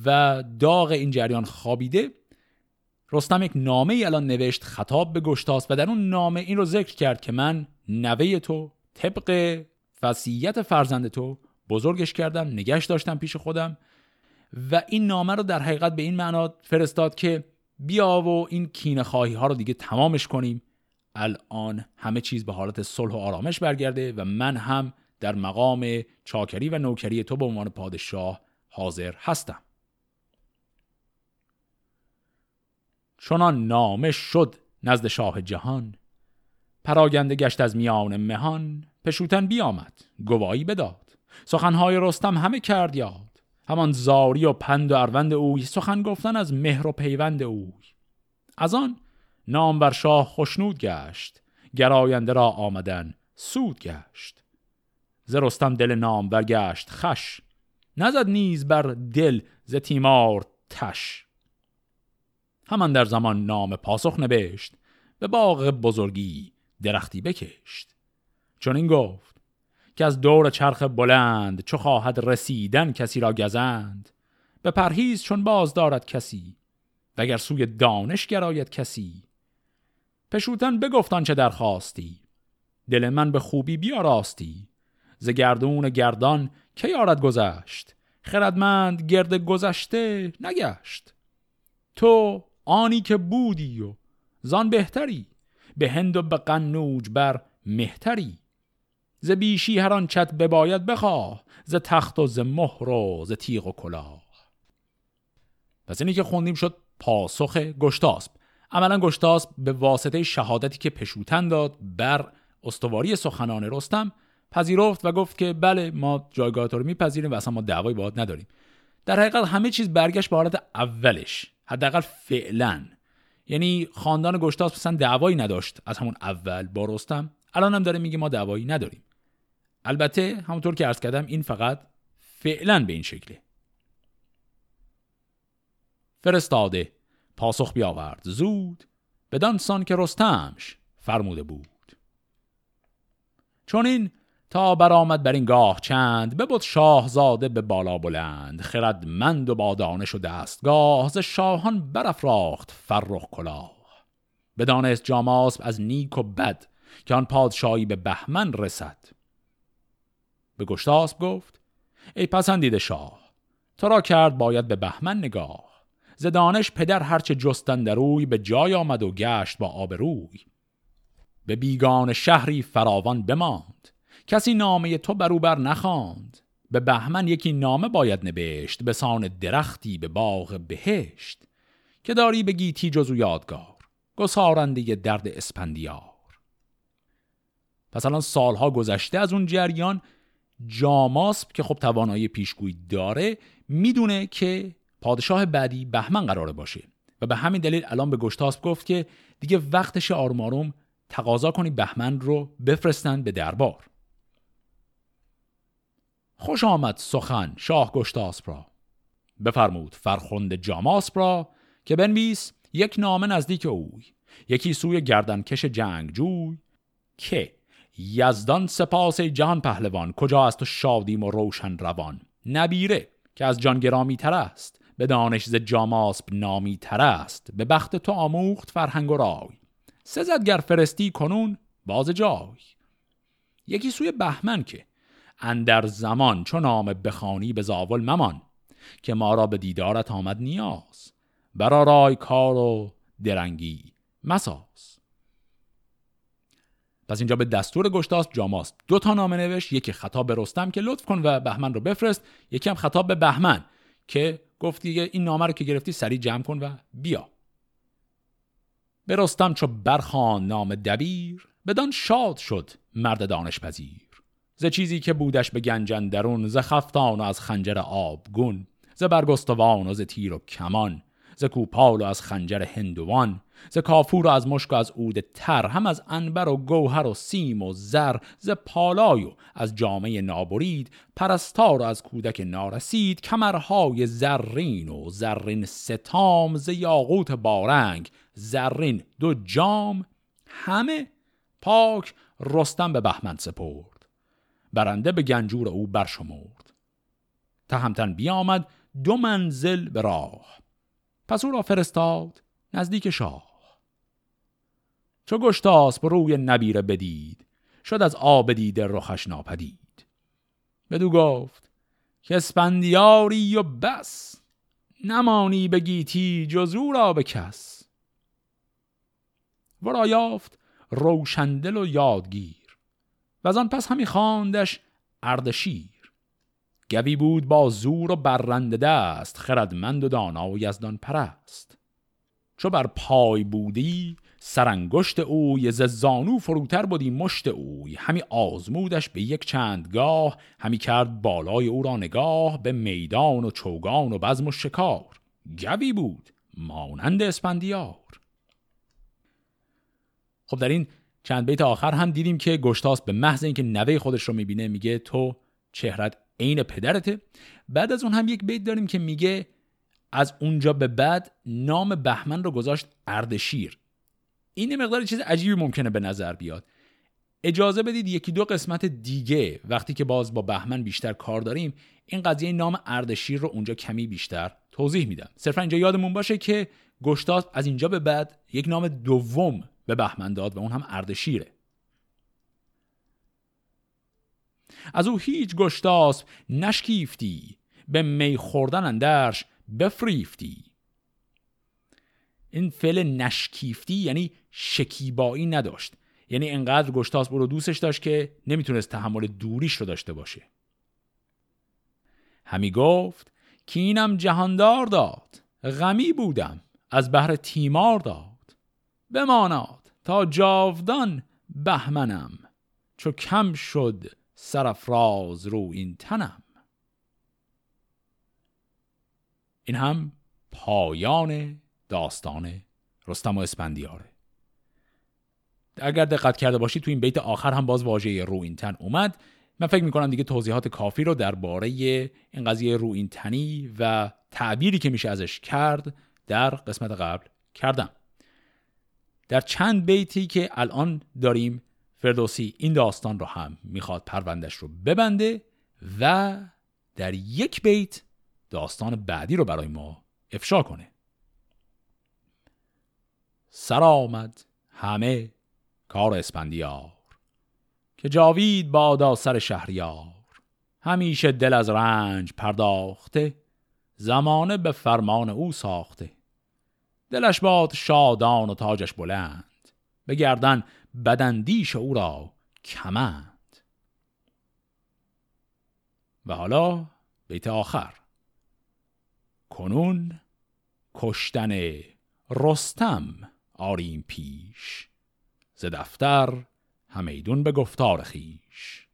و داغ این جریان خوابیده رستم یک نامه ای الان نوشت خطاب به گشتاس و در اون نامه این رو ذکر کرد که من نوه تو طبق وصیت فرزند تو بزرگش کردم نگش داشتم پیش خودم و این نامه رو در حقیقت به این معنا فرستاد که بیا و این کینه خواهی ها رو دیگه تمامش کنیم. الان همه چیز به حالت صلح و آرامش برگرده و من هم در مقام چاکری و نوکری تو به عنوان پادشاه حاضر هستم. چنان نامه شد نزد شاه جهان. پراگنده گشت از میان مهان. پشوتن بیامد گواهی بداد. سخنهای رستم همه کرد یاد. همان زاری و پند و اروند اوی سخن گفتن از مهر و پیوند اوی. از آن نام بر شاه خشنود گشت گراینده را آمدن سود گشت. ز رستم دل نام برگشت خش نزد نیز بر دل ز تیمار تش. همان در زمان نام پاسخ نبشت به باغ بزرگی درختی بکشت. چون این گفت که از دور چرخ بلند چو خواهد رسیدن کسی را گزند. به پرهیز چون باز دارد کسی وگر سوی دانش گراید کسی. پشوتن بگفتان چه درخواستی دل من به خوبی بیاراستی. ز گردون گردان که یارد گذشت؟ خردمند گرد گذشته نگشت. تو آنی که بودی و زان بهتری به هند و به قنوج بر مهتری. ز بیشی هر چت بباید بخواه ز تخت و ز مهر و ز تیغ و کلاه. پس اینی که خوندیم شد پاسخ گشتاسب عملا گشتاسب به واسطه شهادتی که پشوتن داد بر استواری سخنان رستم پذیرفت و گفت که بله ما جایگاه تو رو میپذیریم و اصلا ما دعوایی باهات نداریم. در حقیقت همه چیز برگشت به حالت اولش حداقل فعلا. یعنی خاندان گشتاس مثلا دعوایی نداشت از همون اول با رستم. الان هم داره میگه ما دعوایی نداریم. البته همونطور که عرض کردم این فقط فعلا به این شکله. فرستاده. پاسخ بیاورد. زود. بدان سان که رستمش فرموده بود. چون این تا برآمد بر این گاه چند ببود شاهزاده به بالا بلند. خردمند و با دانش و دستگاه ز شاهان برافراخت فرخ کلاه. بدانست جاماسب از نیک و بد که آن پادشاهی به بهمن رسد. به گشتاسب گفت ای پسندیده شاه تو را کرد باید به بهمن نگاه. ز دانش پدر هرچه جستن دروی به جای آمد و گشت با آبروی به بیگان شهری فراوان بماند کسی نامه تو برو بر نخواند. به بهمن یکی نامه باید نبشت به سان درختی به باغ بهشت. که داری به گیتی جزو یادگار گسارنده درد اسپندیار. پس الان سالها گذشته از اون جریان جاماسب که خب توانایی پیشگویی داره می‌دونه که پادشاه بعدی بهمن قراره باشه. و به همین دلیل الان به گشتاسب گفت که دیگه وقتش آروم آروم تقاضا کنی بهمن رو بفرستن به دربار. خوش آمد سخن شاه گشتاسب را. بفرمود فرخند جاماسب را که بنویس یک نامه نزدیک اوی یکی سوی گردنکش جنگ جوی که یزدان سپاس جهان پهلوان. کجا است و شادیم و روشن روان؟ نبیره که از جان گرامی تر است به دانش ز جاماسب نامی تر است. به بخت تو آموخت فرهنگ و رای. سزدگر فرستی کنون باز جای. یکی سوی بهمن که اندر زمان چون نام بخانی به زاول ممان که ما را به دیدارت آمد نیاز. برا رای کار و درنگی مساز. پس اینجا به دستور گشتاس جاماست دو تا نامه نوشت یکی خطاب به رستم که لطف کن و بهمن رو بفرست یکی هم خطاب به بهمن که گفت دیگه این نامه رو که گرفتی سریع جمع کن و بیا. به رستم چو برخان نام دبیر بدان شاد شد مرد دانش پذیر. ز چیزی که بودش به گنجن درون ز خفتان و از خنجر آبگون ز برگستوان و ز تیر و کمان ز کوپال و از خنجر هندوان ز کافور و از مشک و از عود تر هم از انبر و گوهر و سیم و زر ز پالای و از جامعه نابرید پرستار و از کودک نارسید کمرهای زرین و زرین ستام ز یاقوت بارنگ زرین دو جام همه پاک رستم به بهمن سپرد برنده به گنجور او برشمرد. تهمتن بیامد دو منزل به راه پس او را فرستاد نزدیک شاه. چو گشتاسب روی نبیره بدید شد از آب دیده رخش ناپدید. بدو گفت که اسپندیاری و بس نمانی به گیتی جز او را به کس. ورا یافت روشندل و یادگیر و از آن پس همی خواندش اردشیر. گوی بود با زور و برنده دست خردمند و دانا و یزدان پرست. چو بر پای بودی سرانگشت اوی ز زانو فروتر بودی مشت اوی همی آزمودش به یک چندگاه همی کرد بالای او را نگاه به میدان و چوگان و بزم و شکار. گوی بود مانند اسپندیار. خب در این چند بیت آخر هم دیدیم که گشتاس به محض اینکه نوه خودش رو می‌بینه میگه تو چهرت عین پدرته. بعد از اون هم یک بیت داریم که میگه از اونجا به بعد نام بهمن رو گذاشت اردشیر. این مقدار چیز عجیبی ممکنه به نظر بیاد. اجازه بدید یکی دو قسمت دیگه وقتی که باز با بهمن بیشتر کار داریم این قضیه نام اردشیر رو اونجا کمی بیشتر توضیح میدم. صرفا اینجا یادمون باشه که گشتاس از اینجا به بعد یک نام دوم به بهمن داد و اون هم اردشیره. از او هیچ گشتاس نشکیفتی به می خوردن اندرش بفریفتی. این فعل نشکیفتی یعنی شکیبایی نداشت. یعنی انقدر گشتاس رو دوستش داشت که نمی‌تونست تحمل دوریش رو داشته باشه. همی گفت که اینم جهاندار داد غمی بودم از بهر تیمار داد. بماناد تا جاودان بهمنم چو کم شد سرفراز رو این تنم. این هم پایان داستان رستم و اسپندیاره. اگر دقت کرده باشید تو این بیت آخر هم باز واژه رو این تن اومد. من فکر می‌کنم دیگه توضیحات کافی رو درباره این قضیه رو این تنی و تعبیری که میشه ازش کرد در قسمت قبل کردم. در چند بیتی که الان داریم فردوسی این داستان رو هم می‌خواد پروندش رو ببنده و در یک بیت داستان بعدی رو برای ما افشا کنه. سر همه کار اسپندیار که جاوید بادا سر شهریار. همیشه دل از رنج پرداخته زمانه به فرمان او ساخته. دلش باد شادان و تاجش بلند بگردن بدندیش او را کمند. و حالا بیت آخر. کنون کشتن رستم آریم پیش. ز دفتر همیدون به گفتار خیش.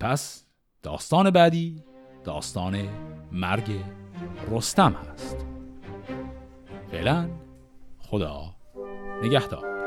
پس داستان بعدی داستان مرگ رستم هست. فعلا خدا نگهدار.